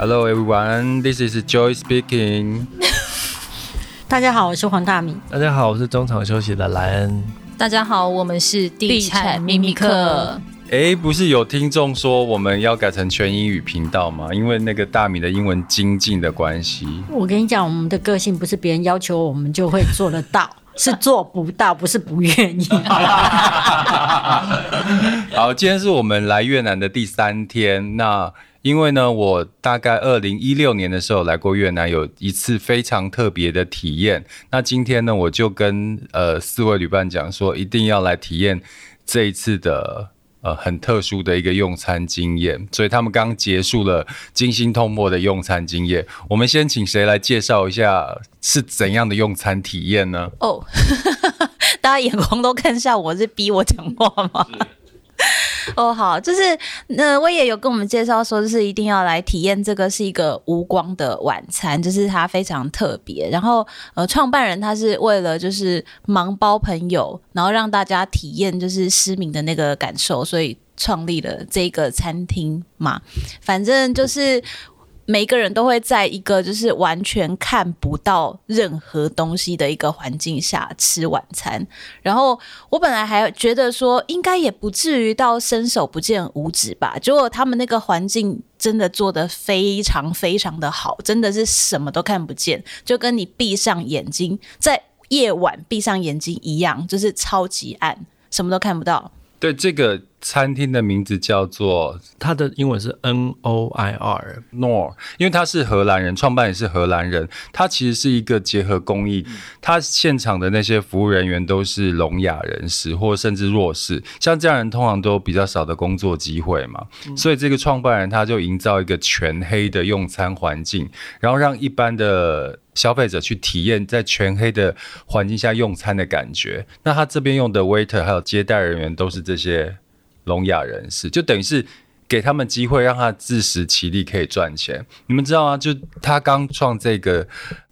Hello everyone, this is Joy speaking. 大家好，我是黄大米。大家好，我是中场休息的莱恩。大家好，我们是地产秘密客。哎，不是有听众说我们要改成全英语频道吗？因为那个大米的英文精进的关系。我跟你讲，我们的个性不是别人要求我们就会做得到，是做不到，不是不愿意。好，今天是我们来越南的第三天。那因为呢，我大概二零一六年的时候来过越南，有一次非常特别的体验。那今天呢，我就跟呃四位旅伴讲说，一定要来体验这一次的。呃，很特殊的一个用餐经验，所以他们刚结束了惊心动魄的用餐经验。我们先请谁来介绍一下是怎样的用餐体验呢？哦，oh, 大家眼光都看向我，是逼我讲话吗？哦，好，就是那我也有跟我们介绍说，就是一定要来体验这个是一个无光的晚餐，就是它非常特别。然后呃，创办人他是为了就是盲包朋友，然后让大家体验就是失明的那个感受，所以创立了这个餐厅嘛。反正就是。每个人都会在一个就是完全看不到任何东西的一个环境下吃晚餐，然后我本来还觉得说应该也不至于到伸手不见五指吧，结果他们那个环境真的做得非常非常的好，真的是什么都看不见，就跟你闭上眼睛在夜晚闭上眼睛一样，就是超级暗，什么都看不到。对这个。餐厅的名字叫做，它的英文是 N O I R Noor，因为他是荷兰人，创办也是荷兰人。他其实是一个结合公益，他现场的那些服务人员都是聋哑人士或甚至弱势，像这样人通常都比较少的工作机会嘛。所以这个创办人他就营造一个全黑的用餐环境，然后让一般的消费者去体验在全黑的环境下用餐的感觉。那他这边用的 waiter 还有接待人员都是这些。聋哑人士就等于是给他们机会，让他自食其力，可以赚钱。你们知道吗？就他刚创这个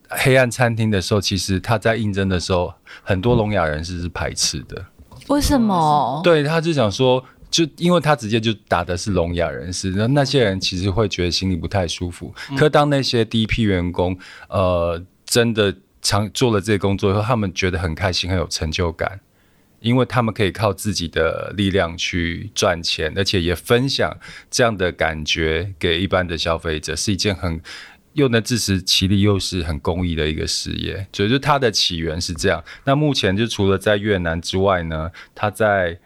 黑暗餐厅的时候，其实他在应征的时候，很多聋哑人士是排斥的。为什么？对，他就想说，就因为他直接就打的是聋哑人士，那那些人其实会觉得心里不太舒服。可当那些第一批员工，呃，真的常做了这个工作以后，他们觉得很开心，很有成就感。因为他们可以靠自己的力量去赚钱，而且也分享这样的感觉给一般的消费者，是一件很又能自食其力又是很公益的一个事业。所以就它的起源是这样。那目前就除了在越南之外呢，它在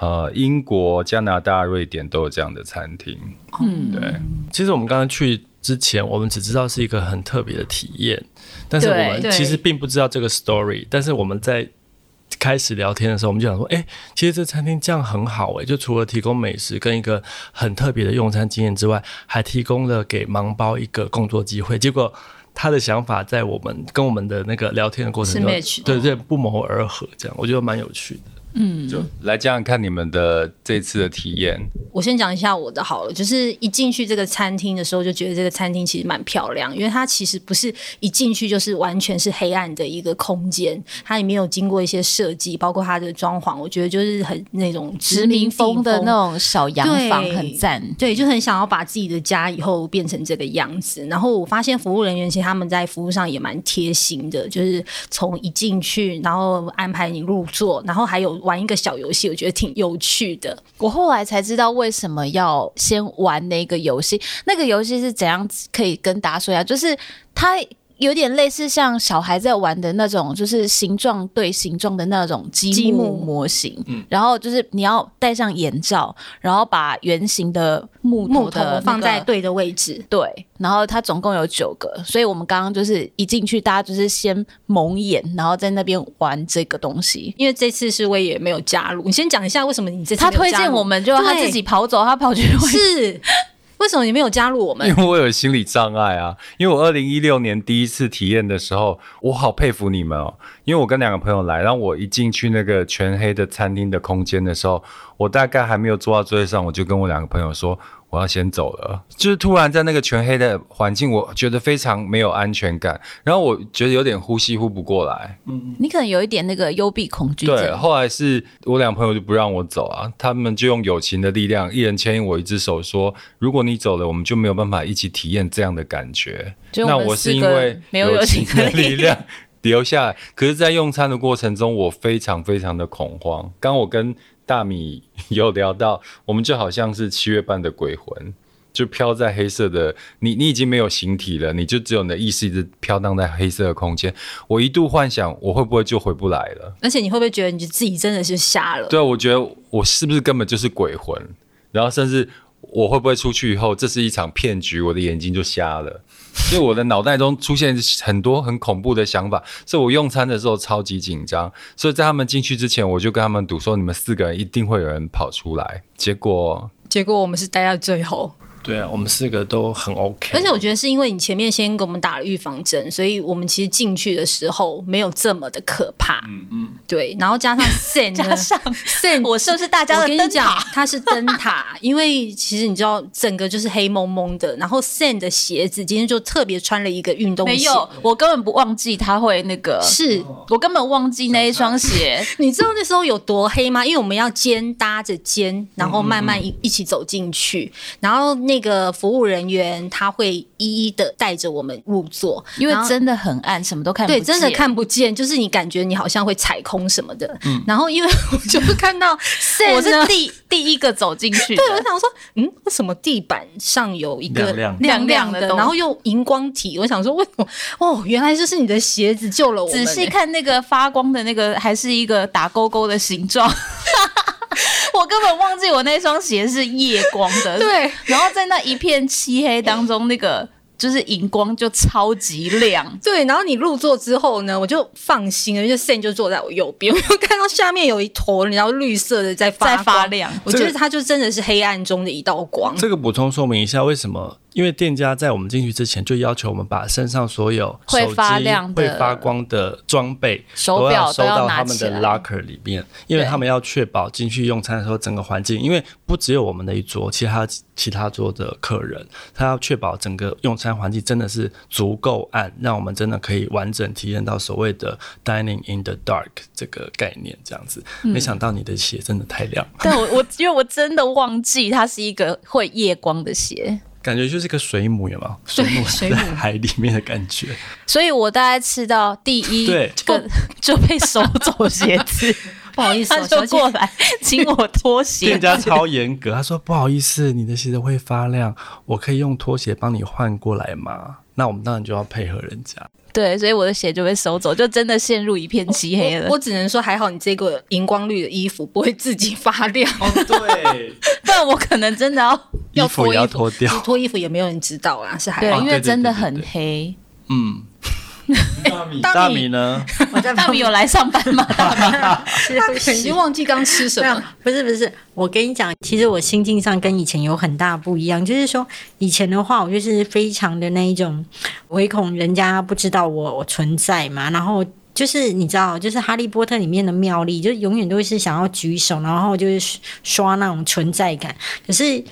呃英国、加拿大、瑞典都有这样的餐厅。嗯，对。其实我们刚刚去之前，我们只知道是一个很特别的体验，但是我们其实并不知道这个 story。但是我们在开始聊天的时候，我们就想说，哎、欸，其实这餐厅这样很好哎、欸，就除了提供美食跟一个很特别的用餐经验之外，还提供了给盲包一个工作机会。结果他的想法在我们跟我们的那个聊天的过程中，对对，不谋而合，这样我觉得蛮有趣的。嗯，就来讲讲看你们的这次的体验。我先讲一下我的好了，就是一进去这个餐厅的时候，就觉得这个餐厅其实蛮漂亮，因为它其实不是一进去就是完全是黑暗的一个空间，它里面有经过一些设计，包括它的装潢，我觉得就是很那种殖民风的那种小洋房，很赞。对，就很想要把自己的家以后变成这个样子。然后我发现服务人员其实他们在服务上也蛮贴心的，就是从一进去，然后安排你入座，然后还有。玩一个小游戏，我觉得挺有趣的。我后来才知道为什么要先玩那个游戏。那个游戏是怎样？可以跟大家说一下，就是他。有点类似像小孩在玩的那种，就是形状对形状的那种积木模型。嗯，然后就是你要戴上眼罩，然后把圆形的木头的、那个、木头放在对的位置。对，然后它总共有九个，所以我们刚刚就是一进去，大家就是先蒙眼，然后在那边玩这个东西。因为这次是我也没有加入，你先讲一下为什么你这次他推荐我们，就他自己跑走，他跑去是。为什么你没有加入我们？因为我有心理障碍啊！因为我二零一六年第一次体验的时候，我好佩服你们哦。因为我跟两个朋友来，然后我一进去那个全黑的餐厅的空间的时候，我大概还没有坐到座位上，我就跟我两个朋友说，我要先走了。就是突然在那个全黑的环境，我觉得非常没有安全感，然后我觉得有点呼吸呼不过来。嗯，你可能有一点那个幽闭恐惧症。对，后来是我两朋友就不让我走啊，他们就用友情的力量，一人牵引我一只手，说：如果你走了，我们就没有办法一起体验这样的感觉。那我是因为没有友情的力量。留下来，可是，在用餐的过程中，我非常非常的恐慌。刚我跟大米有聊到，我们就好像是七月半的鬼魂，就飘在黑色的，你你已经没有形体了，你就只有你的意识一直飘荡在黑色的空间。我一度幻想，我会不会就回不来了？而且你会不会觉得你自己真的是瞎了？对，我觉得我是不是根本就是鬼魂？然后甚至。我会不会出去以后，这是一场骗局？我的眼睛就瞎了，所以我的脑袋中出现很多很恐怖的想法。所以我用餐的时候超级紧张，所以在他们进去之前，我就跟他们赌说：你们四个人一定会有人跑出来。结果，结果我们是待到最后。对啊，我们四个都很 OK。而且我觉得是因为你前面先给我们打了预防针，所以我们其实进去的时候没有这么的可怕。嗯嗯，对。然后加上 Sen，加上 Sen，我是不是大家的灯塔？它是灯塔，因为其实你知道，整个就是黑蒙蒙的。然后 Sen 的鞋子今天就特别穿了一个运动鞋。没有，我根本不忘记他会那个。是我根本忘记那一双鞋。你知道那时候有多黑吗？因为我们要肩搭着肩，然后慢慢一一起走进去，然后那个服务人。员他会一一的带着我们入座，因为真的很暗，什么都看不见。对，真的看不见，就是你感觉你好像会踩空什么的。嗯，然后因为我就看到，我是第第一个走进去。对，我想说，嗯，为什么地板上有一个亮亮亮的，然后又荧光体？我想说，为什么？哦，原来就是你的鞋子救了我。仔细看那个发光的那个，还是一个打勾勾的形状。我根本忘记我那双鞋是夜光的，对。然后在那一片漆黑当中，那个就是荧光就超级亮，对。然后你入座之后呢，我就放心了，因为 San 就坐在我右边，我就看到下面有一坨，然后绿色的在发在发亮。我觉得它就真的是黑暗中的一道光。这个补充说明一下，为什么？因为店家在我们进去之前就要求我们把身上所有会发亮、会发光的装备手表收到他们的 locker 里面，因为他们要确保进去用餐的时候整个环境，因为不只有我们那一桌，其他其他桌的客人，他要确保整个用餐环境真的是足够暗，让我们真的可以完整体验到所谓的 dining in the dark 这个概念。这样子，没想到你的鞋真的太亮。但我我因为我真的忘记它是一个会夜光的鞋。感觉就是个水母，有没有？水母在海里面的感觉。所以我大概吃到第一个就被收走鞋子，不好意思，他就过来请我脱鞋。店家超严格，他说不好意思，你的鞋子会发亮，我可以用拖鞋帮你换过来吗？那我们当然就要配合人家。对，所以我的鞋就被收走，就真的陷入一片漆黑了。我，我只能说还好，你这个荧光绿的衣服不会自己发亮。哦，对，不然我可能真的要要脱衣服，要脱掉，脱衣服也没有人知道啊，是还好，因为真的很黑。嗯。大米，大米呢？大米有来上班吗？大米，已经忘记刚吃什么。不是不是，我跟你讲，其实我心境上跟以前有很大不一样。就是说，以前的话，我就是非常的那一种，唯恐人家不知道我我存在嘛。然后就是你知道，就是哈利波特里面的妙丽，就永远都是想要举手，然后就是刷那种存在感。可是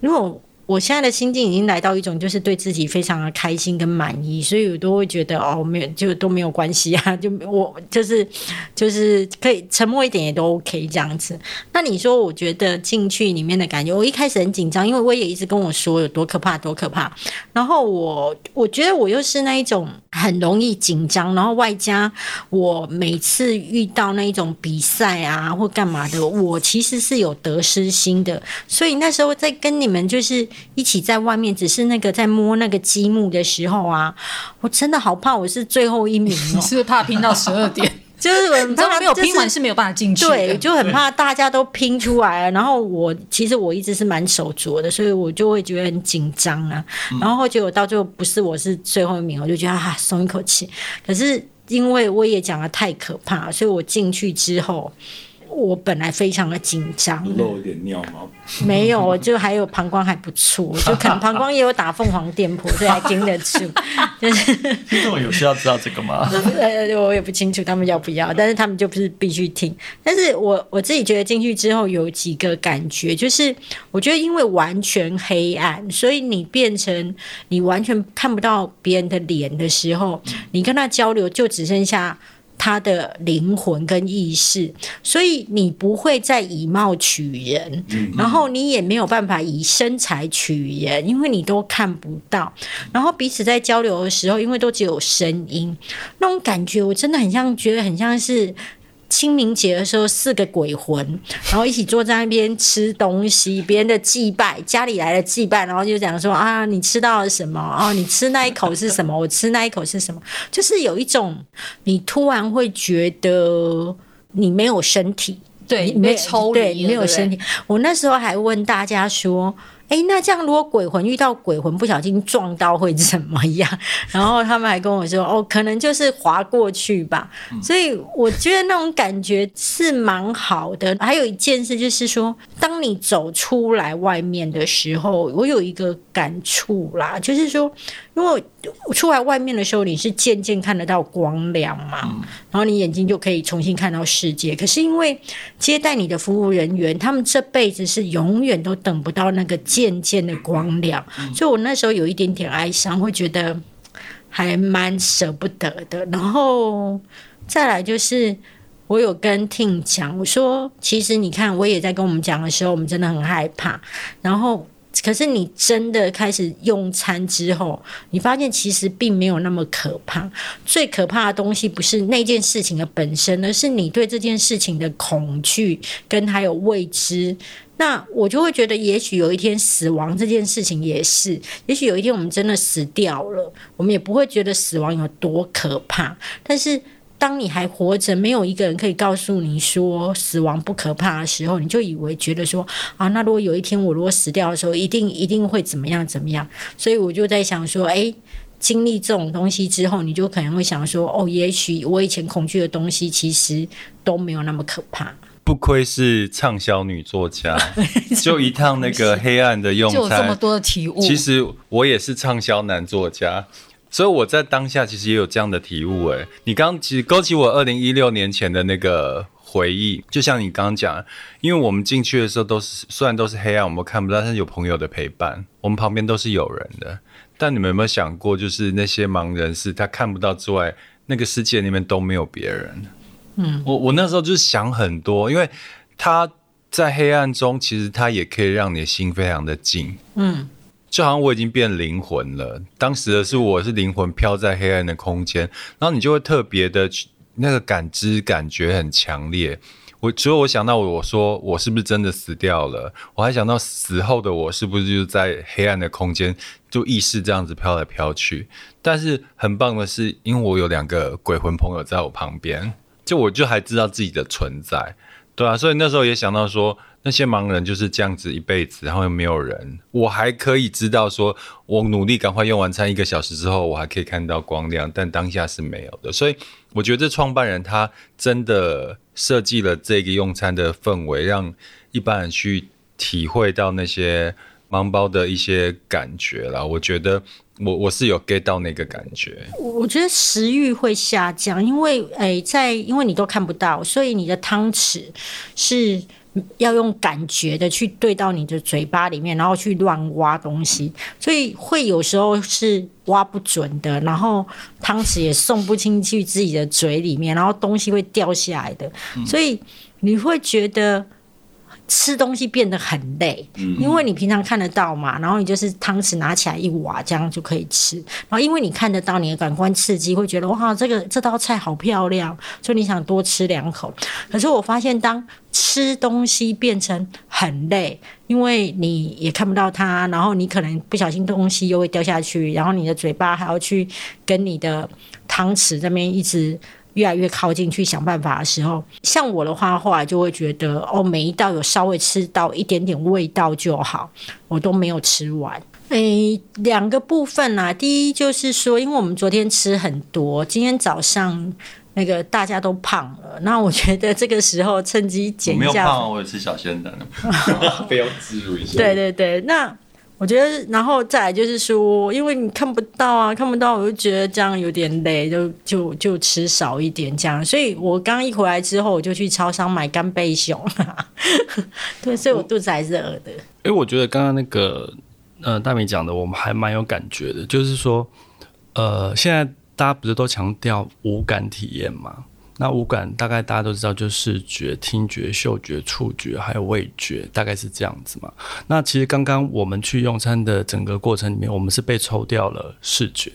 如果我现在的心境已经来到一种，就是对自己非常的开心跟满意，所以我都会觉得哦，没有就都没有关系啊，就我就是 就是可以沉默一点也都 OK 这样子。那你说，我觉得进去里面的感觉，我一开始很紧张，因为我也一直跟我说有多可怕，多可怕。然后我我觉得我又是那一种很容易紧张，然后外加我每次遇到那一种比赛啊或干嘛的，我其实是有得失心的，所以那时候在跟你们就是。一起在外面，只是那个在摸那个积木的时候啊，我真的好怕我是最后一名哦，是怕拼到十二点，就是很怕没有拼完是没有办法进去，对，就很怕大家都拼出来了，然后我其实我一直是蛮手拙的，所以我就会觉得很紧张啊，然后结果到最后不是我是最后一名，我就觉得啊松一口气，可是因为我也讲得太可怕，所以我进去之后。我本来非常的紧张，漏一点尿吗？没有，我就还有膀胱还不错，就可能膀胱也有打凤凰电波，所以还经得住。就是听众有需要知道这个吗？呃，我也不清楚他们要不要，但是他们就不是必须听。但是我我自己觉得进去之后有几个感觉，就是我觉得因为完全黑暗，所以你变成你完全看不到别人的脸的时候，你跟他交流就只剩下。他的灵魂跟意识，所以你不会再以貌取人，然后你也没有办法以身材取人，因为你都看不到。然后彼此在交流的时候，因为都只有声音，那种感觉我真的很像，觉得很像是。清明节的时候，四个鬼魂，然后一起坐在那边吃东西，别人的祭拜，家里来的祭拜，然后就讲说啊，你吃到了什么？哦，你吃那一口是什么？我吃那一口是什么？就是有一种，你突然会觉得你没有身体，对，你没抽离，对，你没有身体。我那时候还问大家说。哎，那这样如果鬼魂遇到鬼魂不小心撞到会怎么样？然后他们还跟我说，哦，可能就是滑过去吧。所以我觉得那种感觉是蛮好的。还有一件事就是说，当你走出来外面的时候，我有一个感触啦，就是说，如果出来外面的时候，你是渐渐看得到光亮嘛，然后你眼睛就可以重新看到世界。可是因为接待你的服务人员，他们这辈子是永远都等不到那个。渐渐的光亮，所以我那时候有一点点哀伤，会觉得还蛮舍不得的。然后再来就是，我有跟 Ting 讲，我说其实你看，我也在跟我们讲的时候，我们真的很害怕。然后。可是你真的开始用餐之后，你发现其实并没有那么可怕。最可怕的东西不是那件事情的本身，而是你对这件事情的恐惧跟还有未知。那我就会觉得，也许有一天死亡这件事情也是，也许有一天我们真的死掉了，我们也不会觉得死亡有多可怕。但是。当你还活着，没有一个人可以告诉你说死亡不可怕的时候，你就以为觉得说啊，那如果有一天我如果死掉的时候，一定一定会怎么样怎么样？所以我就在想说，哎，经历这种东西之后，你就可能会想说，哦，也许我以前恐惧的东西其实都没有那么可怕。不愧是畅销女作家，就一趟那个 黑暗的用餐，就有这么多的体悟。其实我也是畅销男作家。所以我在当下其实也有这样的体悟，诶，你刚其实勾起我二零一六年前的那个回忆，就像你刚刚讲，因为我们进去的时候都是虽然都是黑暗，我们看不到，但是有朋友的陪伴，我们旁边都是有人的。但你们有没有想过，就是那些盲人是他看不到之外，那个世界里面都没有别人。嗯，我我那时候就是想很多，因为他在黑暗中，其实他也可以让你的心非常的静。嗯。就好像我已经变灵魂了，当时的是我是灵魂飘在黑暗的空间，然后你就会特别的那个感知感觉很强烈。我除了我想到我说我是不是真的死掉了，我还想到死后的我是不是就在黑暗的空间，就意识这样子飘来飘去。但是很棒的是，因为我有两个鬼魂朋友在我旁边，就我就还知道自己的存在，对啊，所以那时候也想到说。那些盲人就是这样子一辈子，然后又没有人。我还可以知道说，我努力赶快用完餐一个小时之后，我还可以看到光亮，但当下是没有的。所以我觉得创办人他真的设计了这个用餐的氛围，让一般人去体会到那些盲包的一些感觉啦。我觉得我我是有 get 到那个感觉。我觉得食欲会下降，因为诶、在因为你都看不到，所以你的汤匙是。要用感觉的去对到你的嘴巴里面，然后去乱挖东西，所以会有时候是挖不准的，然后汤匙也送不进去自己的嘴里面，然后东西会掉下来的，所以你会觉得。吃东西变得很累，因为你平常看得到嘛，然后你就是汤匙拿起来一挖，这样就可以吃。然后因为你看得到，你的感官刺激会觉得哇，这个这道菜好漂亮，所以你想多吃两口。可是我发现，当吃东西变成很累，因为你也看不到它，然后你可能不小心东西又会掉下去，然后你的嘴巴还要去跟你的汤匙这边一直。越来越靠近去想办法的时候，像我的话，后来就会觉得哦，每一道有稍微吃到一点点味道就好，我都没有吃完。诶，两个部分啊，第一就是说，因为我们昨天吃很多，今天早上那个大家都胖了，那我觉得这个时候趁机减一下。我没有胖，我也吃小鲜蛋，非要自如一下。对对对，那。我觉得，然后再来就是说，因为你看不到啊，看不到，我就觉得这样有点累，就就就吃少一点这样。所以我刚一回来之后，我就去超商买干贝熊。对，所以我肚子还是饿的。哎，我觉得刚刚那个呃大米讲的，我们还蛮有感觉的，就是说，呃，现在大家不是都强调五感体验吗？那五感大概大家都知道，就视觉、听觉、嗅觉、触觉，还有味觉，大概是这样子嘛。那其实刚刚我们去用餐的整个过程里面，我们是被抽掉了视觉。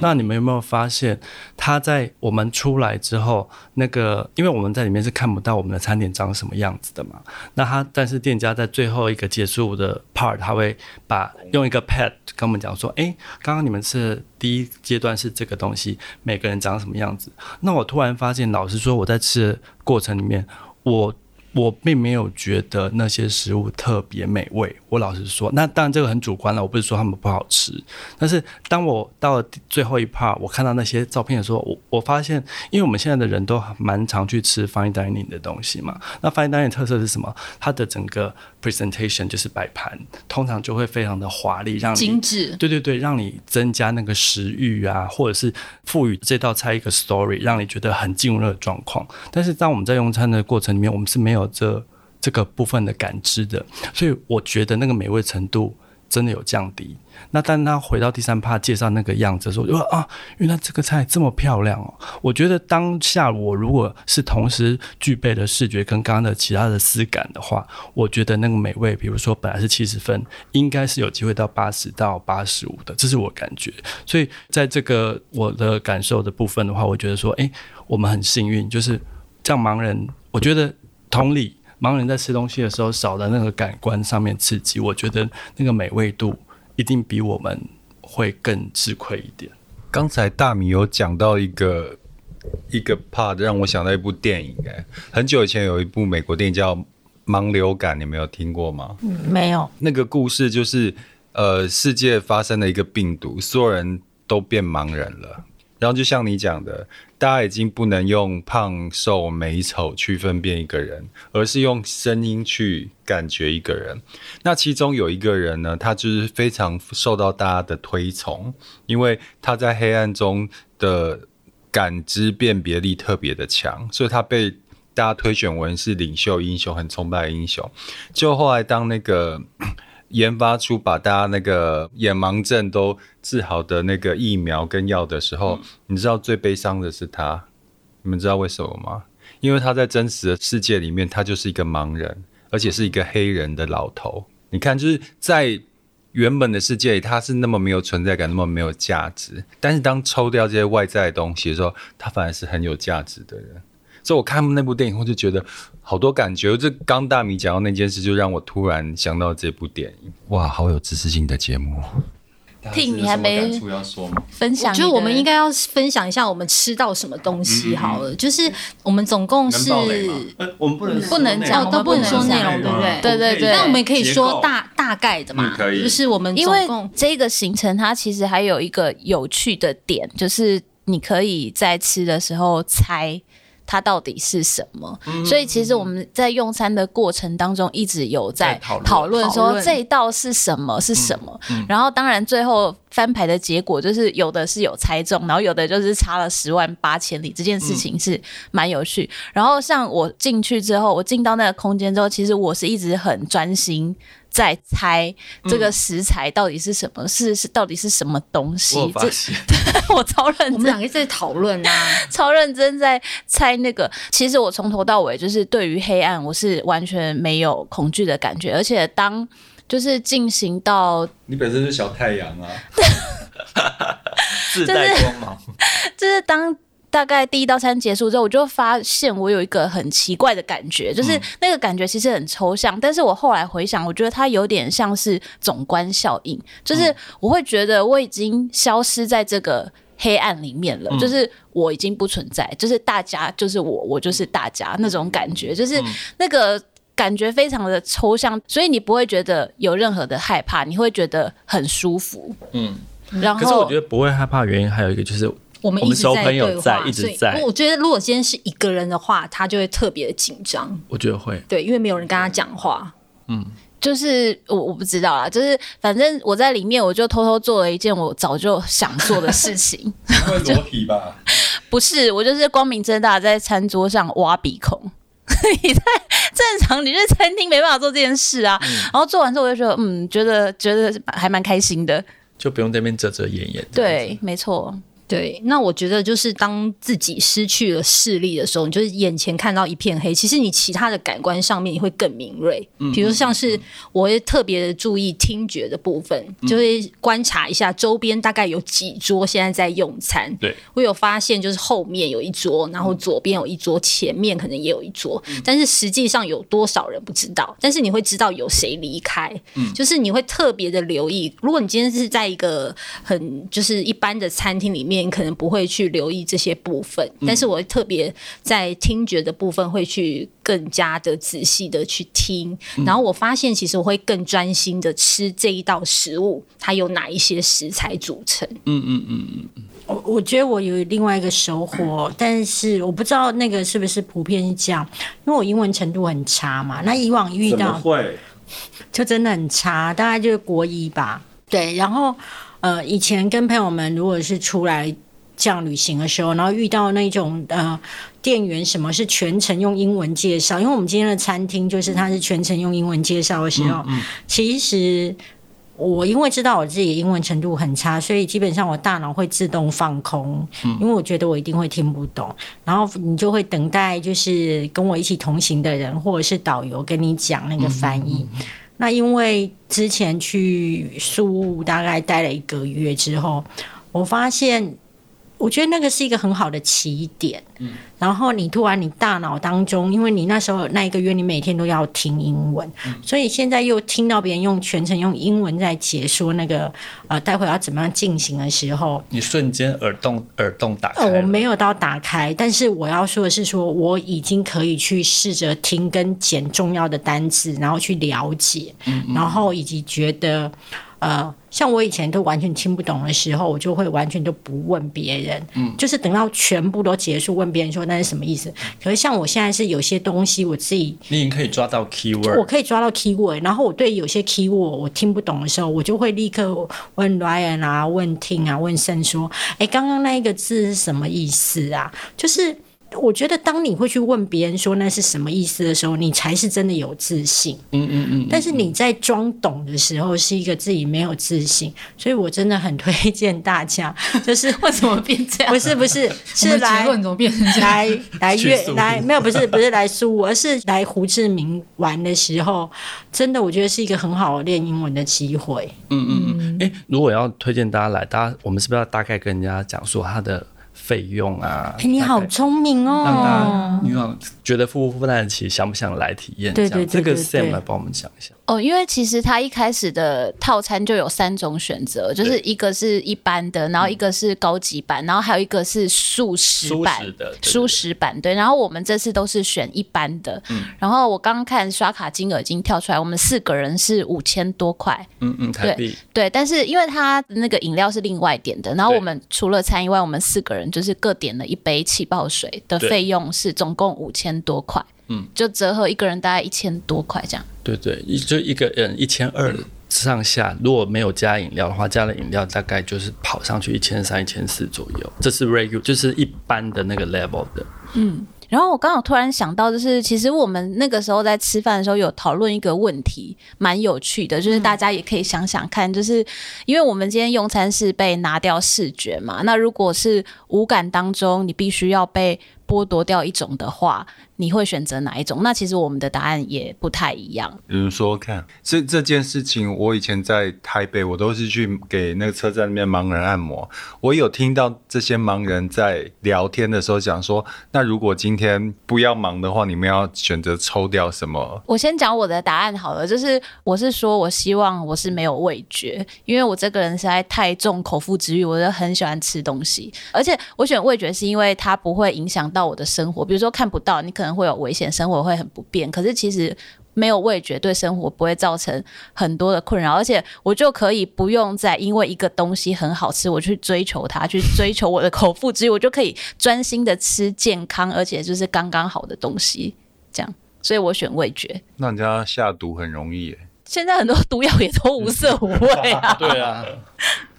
那你们有没有发现，他在我们出来之后，那个因为我们在里面是看不到我们的餐点长什么样子的嘛？那他但是店家在最后一个结束的 part，他会把用一个 pad 跟我们讲说：“诶，刚刚你们吃的第一阶段是这个东西，每个人长什么样子？”那我突然发现，老实说，我在吃的过程里面，我。我并没有觉得那些食物特别美味，我老实说，那当然这个很主观了。我不是说他们不好吃，但是当我到了最后一 part，我看到那些照片的时候，我我发现，因为我们现在的人都蛮常去吃 fine dining 的东西嘛。那 fine dining 特色是什么？它的整个 presentation 就是摆盘，通常就会非常的华丽，让你精致。对对对，让你增加那个食欲啊，或者是赋予这道菜一个 story，让你觉得很进入那个状况。但是当我们在用餐的过程里面，我们是没有。这这个部分的感知的，所以我觉得那个美味程度真的有降低。那当他回到第三趴介绍那个样子的时候，我就说啊，原来这个菜这么漂亮哦！我觉得当下我如果是同时具备了视觉跟刚刚的其他的思感的话，我觉得那个美味，比如说本来是七十分，应该是有机会到八十到八十五的，这是我感觉。所以在这个我的感受的部分的话，我觉得说，哎，我们很幸运，就是这样盲人，我觉得。同理，盲人在吃东西的时候少了那个感官上面刺激，我觉得那个美味度一定比我们会更吃亏一点。刚才大米有讲到一个一个 part，让我想到一部电影，哎，很久以前有一部美国电影叫《盲流感》，你没有听过吗？嗯，没有。那个故事就是，呃，世界发生了一个病毒，所有人都变盲人了。然后就像你讲的，大家已经不能用胖瘦美丑去分辨一个人，而是用声音去感觉一个人。那其中有一个人呢，他就是非常受到大家的推崇，因为他在黑暗中的感知辨别力特别的强，所以他被大家推选为是领袖英雄，很崇拜英雄。就后来当那个。研发出把大家那个眼盲症都治好的那个疫苗跟药的时候，嗯，你知道最悲伤的是他，你们知道为什么吗？因为他在真实的世界里面，他就是一个盲人，而且是一个黑人的老头。你看，就是在原本的世界里，他是那么没有存在感，那么没有价值。但是当抽掉这些外在的东西的时候，他反而是很有价值的人。所以我看那部电影后就觉得好多感觉。这刚大米讲到那件事，就让我突然想到这部电影。哇，好有知识性的节目。听你还没分享，就我们应该要分享一下我们吃到什么东西好了。嗯、就是我们总共是，我们不能不能讲，都不能说内容，对不对？对对对。那我们可以说大大概的嘛，就是我们因为这个行程，它其实还有一个有趣的点，就是你可以在吃的时候猜。它到底是什么？嗯，所以其实我们在用餐的过程当中，一直有在讨论说这一道是什么是什么。然后当然最后翻牌的结果就是有的是有猜中，然后有的就是差了十万八千里。这件事情是蛮有趣。然后像我进去之后，我进到那个空间之后，其实我是一直很专心。在猜这个食材到底是什么？嗯、是是到底是什么东西？我发现，这我超认真，我们两个在讨论啊，超认真在猜那个。其实我从头到尾就是对于黑暗，我是完全没有恐惧的感觉。而且当就是进行到，你本身是小太阳啊，自带光芒，就是、就是当。大概第一道餐结束之后，我就发现我有一个很奇怪的感觉，就是那个感觉其实很抽象，但是我后来回想，我觉得它有点像是总观效应，就是我会觉得我已经消失在这个黑暗里面了，就是我已经不存在，就是大家就是我，我就是大家那种感觉，就是那个感觉非常的抽象，所以你不会觉得有任何的害怕，你会觉得很舒服。嗯，然后可是我觉得不会害怕原因还有一个就是。我们一直在对话，一直在。我觉得如果今天是一个人的话，他就会特别的紧张。我觉得会，对，因为没有人跟他讲话。嗯，就是我我不知道啦，就是反正我在里面，我就偷偷做了一件我早就想做的事情。会裸体吧？不是，我就是光明正大在餐桌上挖鼻孔。你在正常，你在餐厅没办法做这件事啊。嗯、然后做完之后，我就觉得，嗯，觉得觉得还蛮开心的，就不用在那边遮遮掩掩。对，没错。对，那我觉得就是当自己失去了视力的时候，你就是眼前看到一片黑，其实你其他的感官上面也会更敏锐。嗯，比如像是我会特别的注意听觉的部分，嗯、就会观察一下周边大概有几桌现在在用餐。对，我有发现就是后面有一桌，然后左边有一桌，前面可能也有一桌，嗯、但是实际上有多少人不知道。但是你会知道有谁离开，嗯，就是你会特别的留意。如果你今天是在一个很就是一般的餐厅里面。你可能不会去留意这些部分，但是我特别在听觉的部分会去更加的仔细的去听，然后我发现其实我会更专心的吃这一道食物，它有哪一些食材组成。嗯嗯嗯嗯，我我觉得我有另外一个收获，但是我不知道那个是不是普遍是这样，因为我英文程度很差嘛，那以往遇到会就真的很差，大概就是国一吧。对，然后。呃，以前跟朋友们如果是出来这样旅行的时候，然后遇到那种呃店员，什么是全程用英文介绍？因为我们今天的餐厅就是它是全程用英文介绍的时候，嗯嗯、其实我因为知道我自己的英文程度很差，所以基本上我大脑会自动放空，嗯、因为我觉得我一定会听不懂，然后你就会等待就是跟我一起同行的人或者是导游跟你讲那个翻译。嗯嗯嗯那因为之前去苏大概待了一个月之后，我发现，我觉得那个是一个很好的起点。嗯。然后你突然，你大脑当中，因为你那时候那一个月你每天都要听英文，嗯、所以现在又听到别人用全程用英文在解说那个呃，待会要怎么样进行的时候，你瞬间耳洞耳洞打开。呃，我没有到打开，但是我要说的是，说我已经可以去试着听跟捡重要的单词，然后去了解，嗯嗯然后以及觉得。呃，像我以前都完全听不懂的时候，我就会完全都不问别人，嗯，就是等到全部都结束，问别人说那是什么意思。可是像我现在是有些东西我自己，你已经可以抓到 keyword，我可以抓到 keyword，然后我对有些 keyword 我听不懂的时候，我就会立刻问 Ryan 啊，问 Ting 啊，问胜说，哎，刚刚那一个字是什么意思啊？就是。我觉得，当你会去问别人说那是什么意思的时候，你才是真的有自信。嗯嗯嗯。但是你在装懂的时候，是一个自己没有自信。所以我真的很推荐大家，就是为什么变这样？不是不是，是来怎么变成这样？来来越来没有不是不是来苏，而是来胡志明玩的时候，真的我觉得是一个很好练英文的机会。嗯嗯嗯。哎，如果要推荐大家来，大家我们是不是要大概跟人家讲说他的？费用啊！欸、你好聪明哦！你好，觉得负不负担得起？想不想来体验？对对对，对，这个 Sam 来帮我们讲一下。哦，因为其实他一开始的套餐就有三种选择，就是一个是一般的，然后一个是高级版，然后还有一个是素食版的素食版。对，然后我们这次都是选一般的。嗯。然后我刚刚看刷卡金额已经跳出来，我们四个人是五千多块。嗯嗯，台币。对，但是因为他那个饮料是另外点的，然后我们除了餐以外，我们四个人就是各点了一杯气泡水的费用是总共五千多块。嗯，就折合一个人大概一千多块这样。对对，一就一个人一千二上下，如果没有加饮料的话，加了饮料大概就是跑上去一千三、一千四左右。这是 regular，就是一般的那个 level 的。嗯，然后我刚好突然想到，就是其实我们那个时候在吃饭的时候有讨论一个问题，蛮有趣的，就是大家也可以想想看，就是因为我们今天用餐是被拿掉视觉嘛，那如果是五感当中你必须要被剥夺掉一种的话，你会选择哪一种？那其实我们的答案也不太一样。比如说看这这件事情，我以前在台北，我都是去给那个车站里面盲人按摩。我有听到这些盲人在聊天的时候讲说，那如果今天不要盲的话，你们要选择抽掉什么？我先讲我的答案好了，就是我是说我希望我是没有味觉，因为我这个人实在太重口腹之欲，我就很喜欢吃东西，而且我选味觉是因为它不会影响到。到我的生活，比如说看不到，你可能会有危险，生活会很不便。可是其实没有味觉，对生活不会造成很多的困扰，而且我就可以不用再因为一个东西很好吃，我去追求它，去追求我的口腹之欲，我就可以专心的吃健康，而且就是刚刚好的东西，这样，所以我选味觉。那人家下毒很容易耶。现在很多毒药也都无色无味啊。对啊。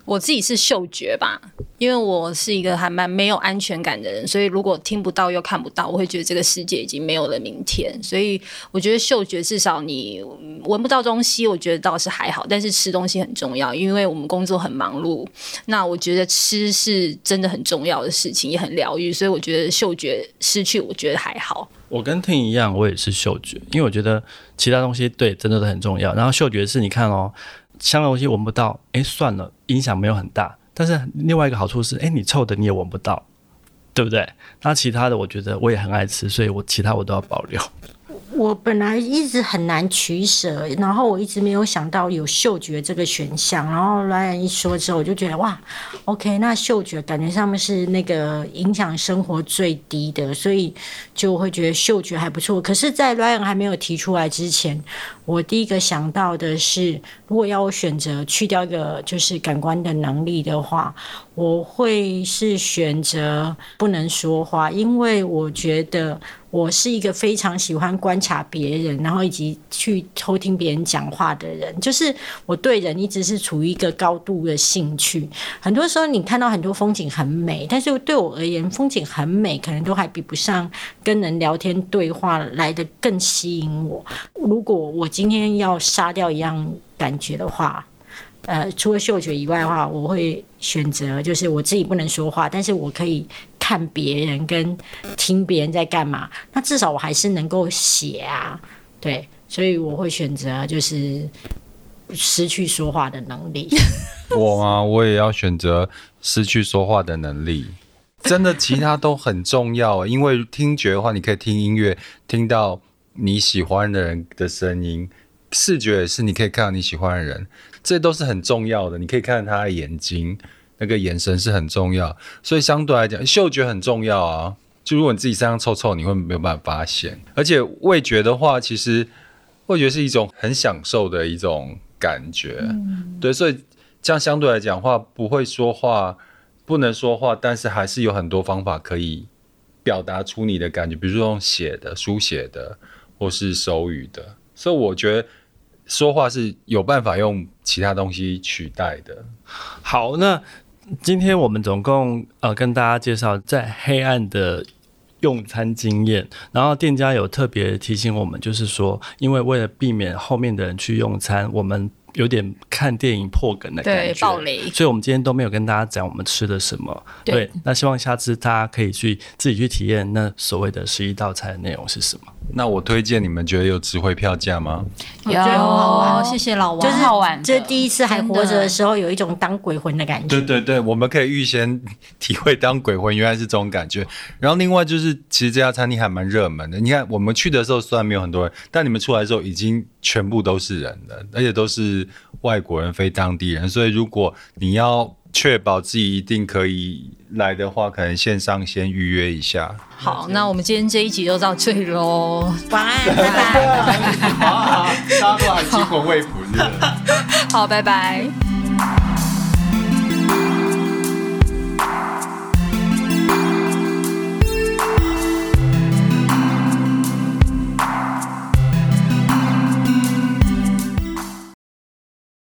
我自己是嗅觉吧，因为我是一个还蛮没有安全感的人，所以如果听不到又看不到，我会觉得这个世界已经没有了明天。所以我觉得嗅觉至少你闻不到东西，我觉得倒是还好。但是吃东西很重要，因为我们工作很忙碌，那我觉得吃是真的很重要的事情，也很疗愈。所以我觉得嗅觉失去，我觉得还好。我跟听一样，我也是嗅觉，因为我觉得其他东西对真的都很重要。然后嗅觉是你看哦。香的东西闻不到，哎，算了，影响没有很大。但是另外一个好处是，哎，你臭的你也闻不到，对不对？那其他的，我觉得我也很爱吃，所以我其他我都要保留。我本来一直很难取舍，然后我一直没有想到有嗅觉这个选项。然后 Ryan 一说之后，我就觉得哇，OK，那嗅觉感觉上面是那个影响生活最低的，所以就会觉得嗅觉还不错。可是，在 Ryan 还没有提出来之前，我第一个想到的是，如果要我选择去掉一个就是感官的能力的话，我会是选择不能说话，因为我觉得。我是一个非常喜欢观察别人，然后以及去偷听别人讲话的人。就是我对人一直是处于一个高度的兴趣。很多时候你看到很多风景很美，但是对我而言，风景很美可能都还比不上跟人聊天对话来得更吸引我。如果我今天要杀掉一样感觉的话，呃，除了嗅觉以外的话，我会选择就是我自己不能说话，但是我可以。看别人跟听别人在干嘛，那至少我还是能够写啊，对，所以我会选择就是失去说话的能力。我吗？我也要选择失去说话的能力。真的，其他都很重要，因为听觉的话，你可以听音乐，听到你喜欢的人的声音；视觉也是，你可以看到你喜欢的人，这都是很重要的。你可以看到他的眼睛。那个眼神是很重要，所以相对来讲，嗅觉很重要啊。就如果你自己身上臭臭，你会没有办法发现。而且味觉的话，其实味觉是一种很享受的一种感觉，嗯、对。所以这样相对来讲的话，不会说话，不能说话，但是还是有很多方法可以表达出你的感觉，比如说用写的、书写的，或是手语的。所以我觉得说话是有办法用其他东西取代的。好，那。今天我们总共呃跟大家介绍在黑暗的用餐经验，然后店家有特别提醒我们，就是说，因为为了避免后面的人去用餐，我们。有点看电影破梗的感觉，对，爆雷，所以我们今天都没有跟大家讲我们吃的什么。对，对，那希望下次大家可以去自己去体验那所谓的十一道菜的内容是什么。那我推荐你们觉得有值回票价吗？有，谢谢老王，就是好玩。这第一次还活着的时候，有一种当鬼魂的感觉。对对对，我们可以预先体会当鬼魂原来是这种感觉。然后另外就是，其实这家餐厅还蛮热门的。你看我们去的时候虽然没有很多人，但你们出来的时候已经全部都是人了，而且都是。外国人非当地人，所以如果你要确保自己一定可以来的话，可能线上先预约一下。好，那我们今天这一集就到这里喽，晚安，拜拜。大家都还惊魂未卜，是不是？好，拜拜。